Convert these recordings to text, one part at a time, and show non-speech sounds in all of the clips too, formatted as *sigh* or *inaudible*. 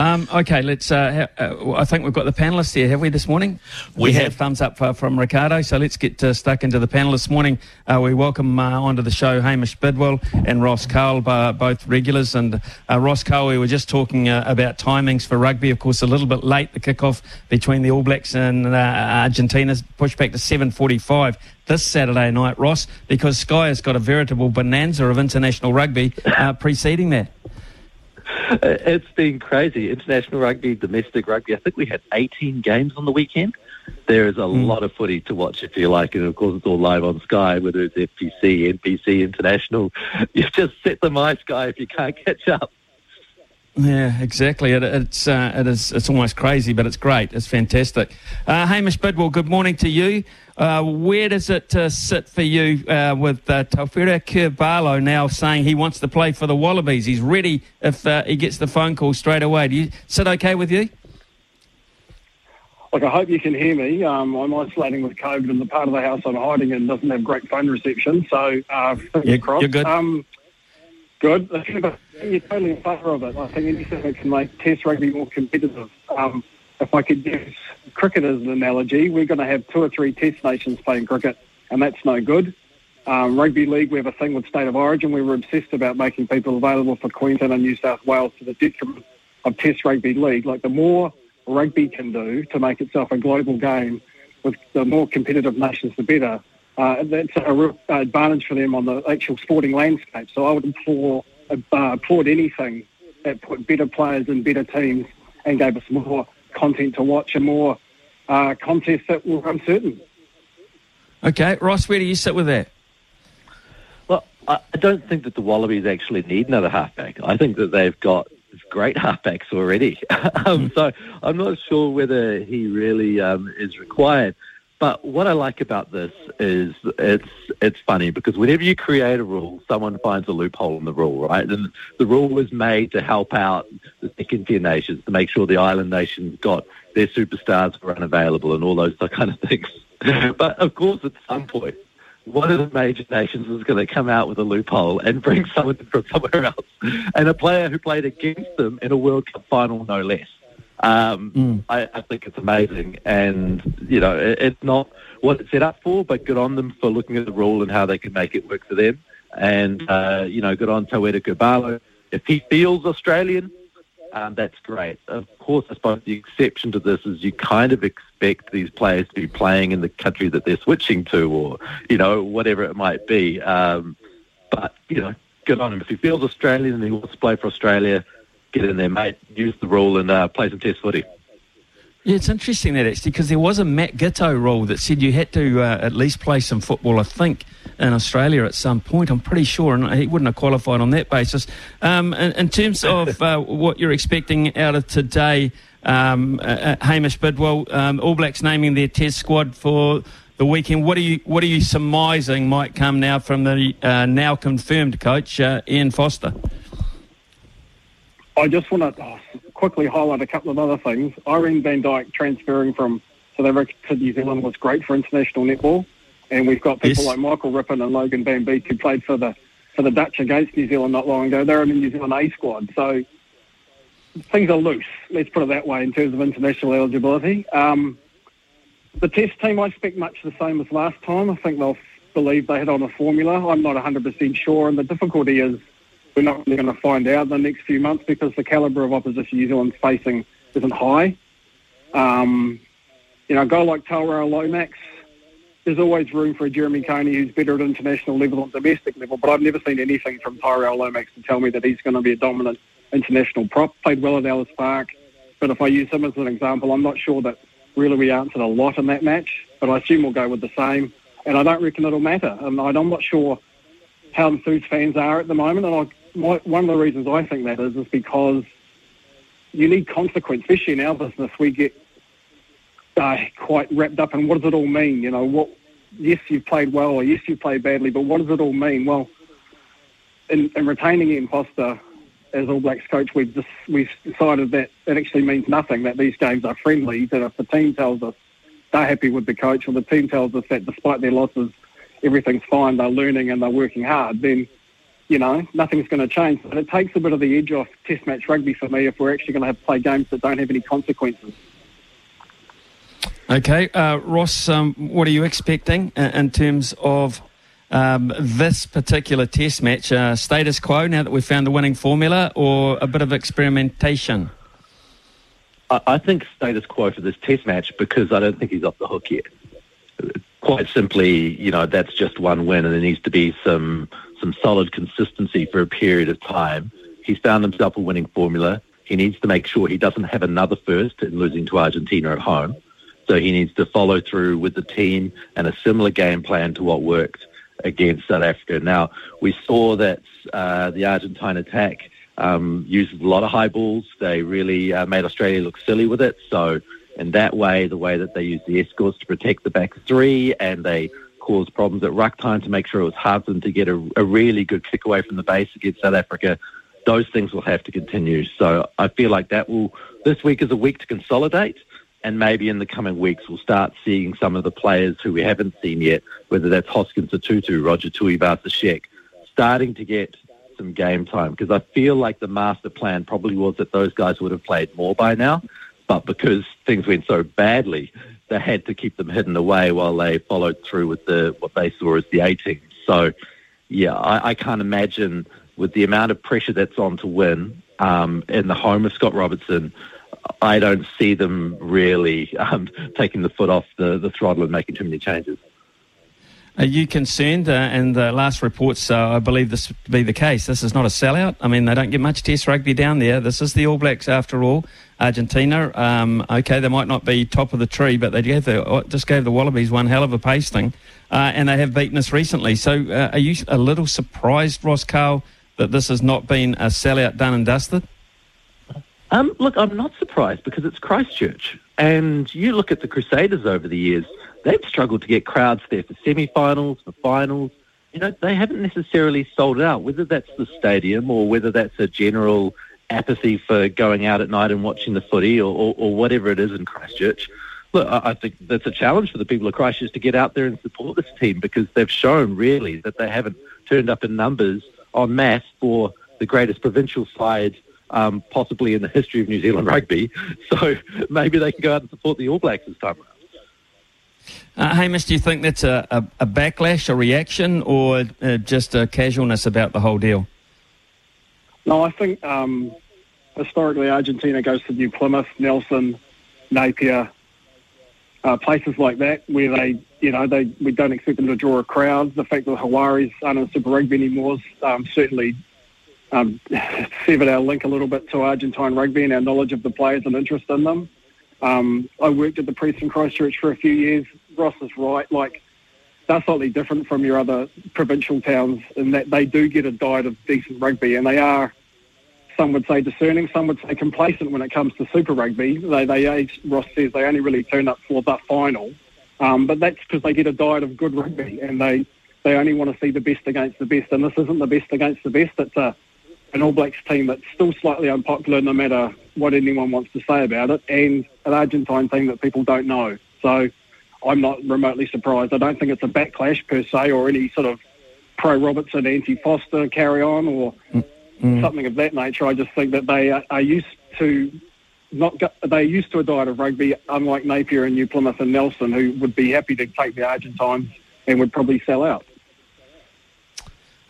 Um, okay, let's. Uh, ha- uh, I think we've got the panelists here, have we, this morning? We have. thumbs up uh, from Ricardo. So let's get uh, stuck into the panel this morning. Uh, we welcome uh, onto the show Hamish Bidwell and Ross Karl, uh, both regulars. And uh, Ross Karl, we were just talking uh, about timings for rugby. Of course, a little bit late. The kickoff between the All Blacks and uh, Argentina's pushed back to 7:45 this Saturday night, Ross, because Sky has got a veritable bonanza of international rugby uh, preceding that. *laughs* It's been crazy. International rugby, domestic rugby. I think we had 18 games on the weekend. There is a hmm. lot of footy to watch if you like, and of course it's all live on Sky, whether it's FPC, NPC, International. *laughs* You just set the my Sky if you can't catch up. Yeah, exactly. It, it's uh, it is it's almost crazy, but it's great. It's fantastic. Uh, Hamish Bidwell, good morning to you. Uh, where does it uh, sit for you uh, with uh, Tawera Kerr-Barlow now saying he wants to play for the Wallabies? He's ready if uh, he gets the phone call straight away. Do you sit okay with you? Look, I hope you can hear me. Um, I'm isolating with COVID, and the part of the house I'm hiding in doesn't have great phone reception. So, uh, fingers Yeah, crossed. you're good. Um, good. You're totally in favour of it. I think anything that can make Test rugby more competitive. Um, if I could use cricket as an analogy, we're going to have two or three Test nations playing cricket, and that's no good. Um, rugby league, we have a thing with state of origin. We were obsessed about making people available for Queensland and New South Wales to the detriment of Test rugby league. Like the more rugby can do to make itself a global game, with the more competitive nations, the better. Uh, that's a real advantage for them on the actual sporting landscape. So I would implore, uh, applaud anything that put better players in better teams and gave us more content to watch and more uh, contests that were uncertain. Okay, Ross, where do you sit with that? Well, I I don't think that the Wallabies actually need another halfback. I think that they've got great halfbacks already. *laughs* um, so I'm not sure whether he really um, is required. But what I like about this is it's it's funny because whenever you create a rule, someone finds a loophole in the rule, right? And the rule was made to help out the second tier nations to make sure the island nations got their superstars were unavailable and all those *laughs* kind of things. but of course, at some point, one of the major nations is going to come out with a loophole and bring someone from somewhere else, and a player who played against them in a World Cup final, no less. Um, I, I think it's amazing, and you know, it, it's not what it's set up for, but good on them for looking at the rule and how they can make it work for them. And uh, you know, good on Tawera Kerr-Barlow. If he feels Australian, um, that's great. Of course, I suppose the exception to this is you kind of expect these players to be playing in the country that they're switching to, or you know, whatever it might be. Um, but you know, good on him. If he feels Australian and he wants to play for Australia, get in there, mate. Use the rule and uh, play some Test footy. Yeah, it's interesting that actually because there was a Matt Giteau rule that said you had to uh, at least play some football. I think in Australia at some point. I'm pretty sure, and he wouldn't have qualified on that basis. Um, in, in terms of *laughs* uh, what you're expecting out of today, um, uh, uh, Hamish Bidwell, um, All Blacks naming their Test squad for the weekend. What are you What are you surmising might come now from the uh, now confirmed coach uh, Ian Foster? I just want to oh, quickly highlight a couple of other things. Irene Van Dyke transferring from South Africa to New Zealand was great for international netball, and we've got people Yes. like Michael Rippon and Logan Van Beek who played for the for the Dutch against New Zealand not long ago. They're in the New Zealand A squad, so things are loose. Let's put it that way in terms of international eligibility. Um, the Test team, I expect much the same as last time. I think they'll believe they hit on a formula. I'm not 100% sure, and the difficulty is we're not really going to find out in the next few months because the calibre of opposition New Zealand's facing isn't high. Um, you know, a guy like Tyrell Lomax, there's always room for a Jeremy Coney who's better at international level than domestic level, but I've never seen anything from Tyrell Lomax to tell me that he's going to be a dominant international prop. Played well at Ellis Park, but if I use him as an example, I'm not sure that really we answered a lot in that match, but I assume we'll go with the same, and I don't reckon it'll matter. And I'm not sure how enthused fans are at the moment, and I, one of the reasons I think that is is because you need consequence, especially in our business. We get uh, quite wrapped up in what does it all mean? You know, what? Yes, you've played well, or yes, you've played badly, but what does it all mean? Well, in, in retaining Ian Foster as All Blacks coach, we've just, we've decided that it actually means nothing. That these games are friendly. That if the team tells us they're happy with the coach, or the team tells us that despite their losses, everything's fine, they're learning and they're working hard, then you know, nothing's going to change. But it takes a bit of the edge off Test match rugby for me if we're actually going to have to play games that don't have any consequences. Okay, uh, Ross, um, what are you expecting uh, in terms of um, this particular test match? Uh, status quo now that we've found the winning formula or a bit of experimentation? I think status quo for this test match because I don't think he's off the hook yet. Quite simply, you know, that's just one win and there needs to be some, some solid consistency for a period of time. He's found himself a winning formula. He needs to make sure he doesn't have another first in losing to Argentina at home. So he needs to follow through with the team and a similar game plan to what worked against South Africa. Now, we saw that uh, the Argentine attack um, uses a lot of high balls. They really uh, made Australia look silly with it. So in that way, the way that they used the escorts to protect the back three and they caused problems at ruck time to make sure it was hard for them to get a, a really good kick away from the base against South Africa, those things will have to continue. So I feel like that will, this week is a week to consolidate and maybe in the coming weeks we'll start seeing some of the players who we haven't seen yet, whether that's Hoskins Sotutu, Roger Tuivasa-Sheck, starting to get some game time because I feel like the master plan probably was that those guys would have played more by now, but because things went so badly, they had to keep them hidden away while they followed through with the what they saw as the A team. So, yeah, I, I can't imagine with the amount of pressure that's on to win um, in the home of Scott Robertson I don't see them really *laughs* um, taking the foot off the, the throttle and making too many changes. Are you concerned? Uh, and the last reports, uh, I believe this to be the case. This is not a sellout. I mean, they don't get much Test rugby down there. This is the All Blacks after all. Argentina, um, okay, they might not be top of the tree, but they gave the, uh, just gave the Wallabies one hell of a pasting, uh, and they have beaten us recently. So, uh, are you a little surprised, Ross Karl, that this has not been a sellout done and dusted? Um, look, I'm not surprised because it's Christchurch. And you look at the Crusaders over the years, they've struggled to get crowds there for semi-finals, for finals. You know, they haven't necessarily sold out, whether that's the stadium or whether that's a general apathy for going out at night and watching the footy or, or, or whatever it is in Christchurch. Look, I think that's a challenge for the people of Christchurch to get out there and support this team because they've shown really that they haven't turned up in numbers en masse for the greatest provincial side um, possibly in the history of New Zealand rugby. So maybe they can go out and support the All Blacks this time around. Uh, Hamish, do you think that's a, a, a backlash, a reaction, or uh, just a casualness about the whole deal? No, I think um, historically Argentina goes to New Plymouth, Nelson, Napier, uh, places like that where they, you know, they we don't expect them to draw a crowd. The fact that Jaguares aren't in Super Rugby anymore is um, certainly um, *laughs* severed our link a little bit to Argentine rugby and our knowledge of the players and interest in them. Um, I worked at the Press in Christchurch for a few years. Ross is right. Like, they're slightly different from your other provincial towns in that they do get a diet of decent rugby and they are, some would say discerning, some would say complacent when it comes to Super Rugby. They, they Ross says, they only really turn up for the final. Um, but that's because they get a diet of good rugby and they, they only want to see the best against the best. And this isn't the best against the best. It's a an All Blacks team that's still slightly unpopular no matter what anyone wants to say about it, and an Argentine team that people don't know. So I'm not remotely surprised. I don't think it's a backlash per se or any sort of pro Robertson, anti Foster carry on or mm. something of that nature. I just think that they are, used to not go, they're used to a diet of rugby, unlike Napier and New Plymouth and Nelson, who would be happy to take the Argentines and would probably sell out.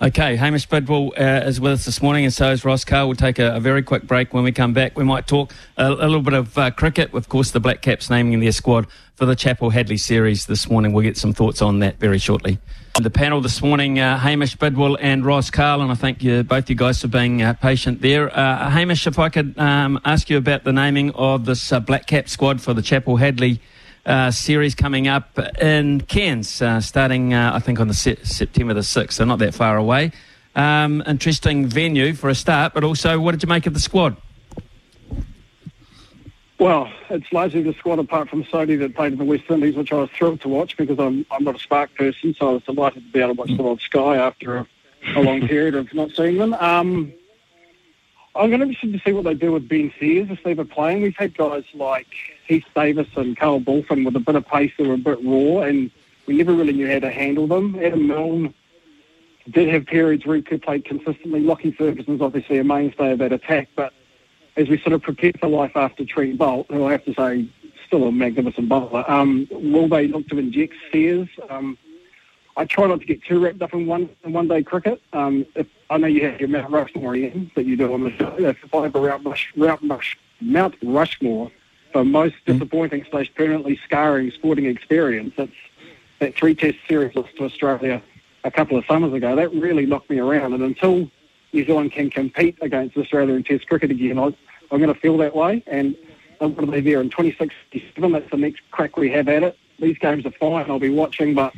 Okay, Hamish Bidwell uh, is with us this morning, and so is Ross Karl. We'll take a, a very quick break. When we come back, we might talk a, a little bit of uh, cricket. Of course, the Black Caps naming their squad for the Chappell-Hadlee series this morning. We'll get some thoughts on that very shortly. The panel this morning, uh, Hamish Bidwell and Ross Karl, and I thank you, both you guys for being uh, patient there. Uh, Hamish, if I could um, ask you about the naming of this uh, Black Cap squad for the Chappell-Hadlee uh, series coming up in Cairns, uh, starting, uh, I think, on the se- September the 6th, so not that far away. Um, interesting venue for a start, but also, what did you make of the squad? Well, it's largely the squad apart from Sodhi that played in the West Indies, which I was thrilled to watch because I'm I'm not a Spark person, so I was delighted to be able to watch them on Sky after a, a long period of not seeing them. Um, I'm going to be interested to see what they do with Ben Sears if they're playing. We've had guys like Heath Davis and Carl Bulfin with a bit of pace that were a bit raw, and we never really knew how to handle them. Adam Milne did have periods where he could play consistently. Lockie Ferguson's obviously a mainstay of that attack, but as we sort of prepare for life after Trent Boult, who I have to say still a magnificent bowler, um, will they look to inject Sears? Um, I try not to get too wrapped up in one in one day cricket. Um, if, I know you have your Mount Rushmore in that you do on the show. If I have a Mount, Rush, Mount Rushmore for most mm-hmm. disappointing slash permanently scarring sporting experience. It's that three test series to Australia a couple of summers ago. That really knocked me around. And until New Zealand can compete against Australia in test cricket again, I, I'm going to feel that way. And I'm going to be there in 2067. That's the next crack we have at it. These games are fine. I'll be watching, but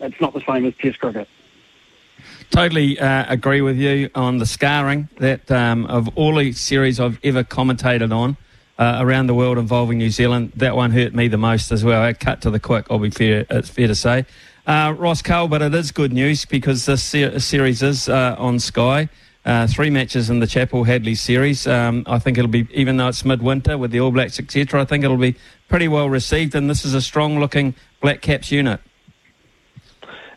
it's not the same as test cricket. Totally uh, agree with you on the scarring that um, of all the series I've ever commentated on uh, around the world involving New Zealand. That one hurt me the most as well. I cut to the quick. I'll be fair. It's fair to say. Uh, Ross Karl, but it is good news because this ser- series is uh, on Sky. Uh, three matches in the Chappell-Hadlee series. Um, I think it'll be, even though it's midwinter with the All Blacks, etc., I think it'll be pretty well received. And this is a strong looking Black Caps unit.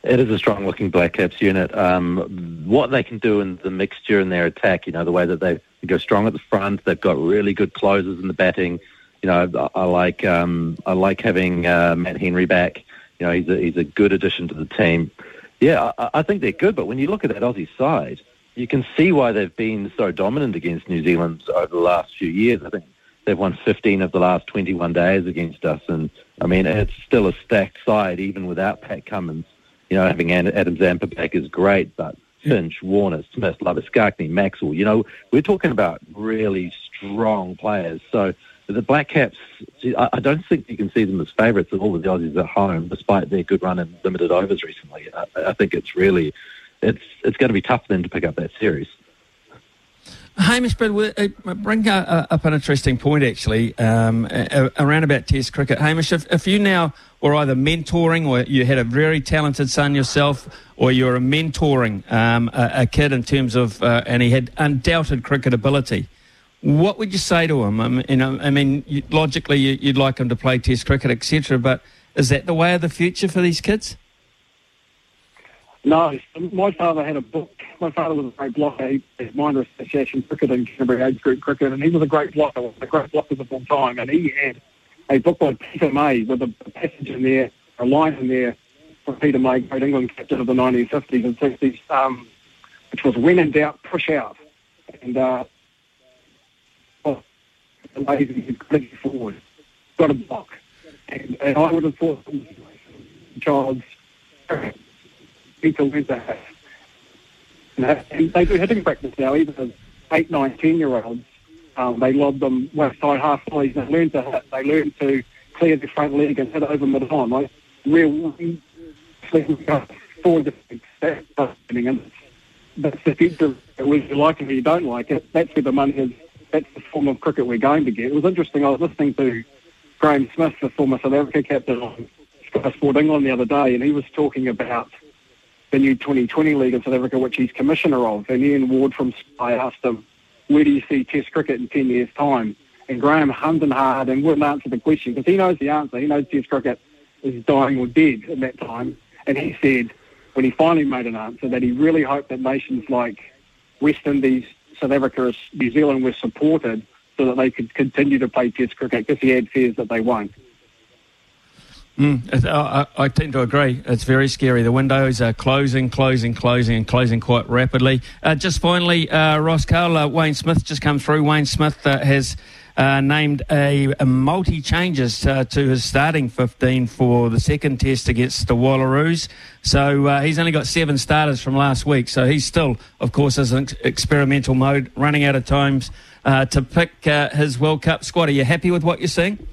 It is a strong looking Black Caps unit. Um, what they can do in the mixture in their attack, you know, the way that they go strong at the front. They've got really good closers in the batting. You know, I, I like um, I like having uh, Matt Henry back. You know, he's a, he's a good addition to the team. Yeah, I, I think they're good. But when you look at that Aussie side, you can see why they've been so dominant against New Zealand over the last few years. I think they've won 15 of the last 21 days against us, and I mean it's still a stacked side even without Pat Cummins. You know, having Adam Zampa back is great, but Finch, Warner, Smith, Labuschagne, Maxwell. You know, we're talking about really strong players. So the Black Caps, I don't think you can see them as favourites of all of the Aussies at home, despite their good run in limited overs recently. I, think it's really, it's it's going to be tough for them to pick up that series. Hamish, but bring up an interesting point actually um, around about Test cricket. Hamish, if, if you now were either mentoring or you had a very talented son yourself, or you're mentoring um, a, a, kid in terms of, uh, and he had undoubted cricket ability, what would you say to him? I mean, you I mean you, logically you'd like him to play Test cricket, etc. But is that the way of the future for these kids? No, my father had a book. My father was a great blocker. He was minor association cricket and Canterbury age group cricket, and he was a great blocker, one of the great blockers of all time. And he had a book by Peter May with a passage in there, a line in there from Peter May, great England captain of the 1950s and 60s, um, which was when in doubt, push out. And uh, oh, lazy, click forward, got a block. And, and I would have thought child's went to have. And they do hitting practice now, even as eight, nine, ten year olds. Um, they lob them west side half volleys. They learn to hit. They learn to clear the front leg and hit it over mid on. Like real four different steps and that's the future. Whether you like it or you don't like it, that's where the money is. That's the form of cricket we're going to get. It was interesting. I was listening to Graeme Smith, the former South Africa captain, on Sky Sport England the other day, and he was talking about the new 2020 league in South Africa, which he's commissioner of. And Ian Ward from Sky asked him, where do you see Test cricket in 10 years' time? And Graeme hummed and hard and wouldn't answer the question because he knows the answer. He knows Test cricket is dying or dead at that time. And he said, when he finally made an answer, that he really hoped that nations like West Indies, South Africa, New Zealand were supported so that they could continue to play Test cricket because he had fears that they won't. Mm, I, I, tend to agree. It's very scary. The windows are closing, closing, closing, and closing quite rapidly. Uh, just finally, uh, Ross Karl, uh, Wayne Smith just come through. Wayne Smith uh, has uh, named a, a multi changes uh, to his starting 15 for the second test against the Wallaroos. So uh, he's only got seven starters from last week. So he's still, of course, in ex- experimental mode, running out of times uh, to pick uh, his World Cup squad. Are you happy with what you're seeing?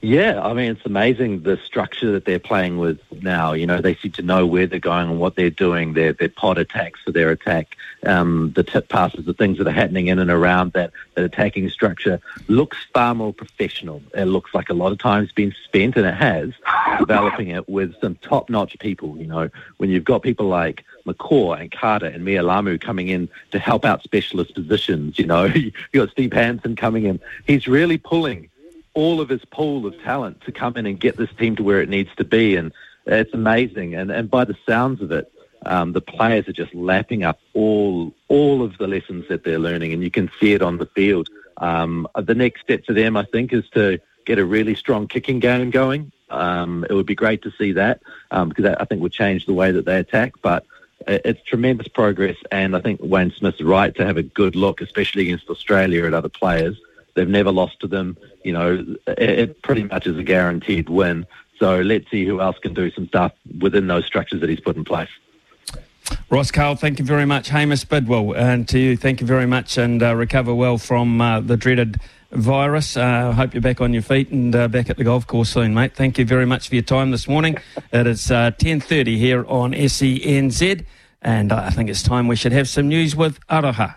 Yeah, I mean, it's amazing the structure that they're playing with now. You know, they seem to know where they're going and what they're doing, their, their pod attacks for their attack, um, the tip passes, the things that are happening in and around that, that attacking structure looks far more professional. It looks like a lot of time's been spent, and it has, developing it with some top-notch people. You know, when you've got people like McCaw and Carter and Mia Lamu coming in to help out specialist positions, you know, *laughs* you've got Steve Hansen coming in. He's really pulling all of his pool of talent to come in and get this team to where it needs to be. And it's amazing. And, and by the sounds of it, um, the players are just lapping up all all of the lessons that they're learning, and you can see it on the field. Um, the next step for them, I think, is to get a really strong kicking game going. Um, it would be great to see that um, because I think would change the way that they attack. But it's tremendous progress, and I think Wayne Smith's right to have a good look, especially against Australia and other players. They've never lost to them. You know, it, it pretty much is a guaranteed win. So let's see who else can do some stuff within those structures that he's put in place. Ross Karl, thank you very much. Hamish Bidwell, and to you, thank you very much, and uh, recover well from uh, the dreaded virus. Uh, I uh, hope you're back on your feet and uh, back at the golf course soon, mate. Thank you very much for your time this morning. It is 10.30 uh, here on SENZ, and I think it's time we should have some news with Aroha.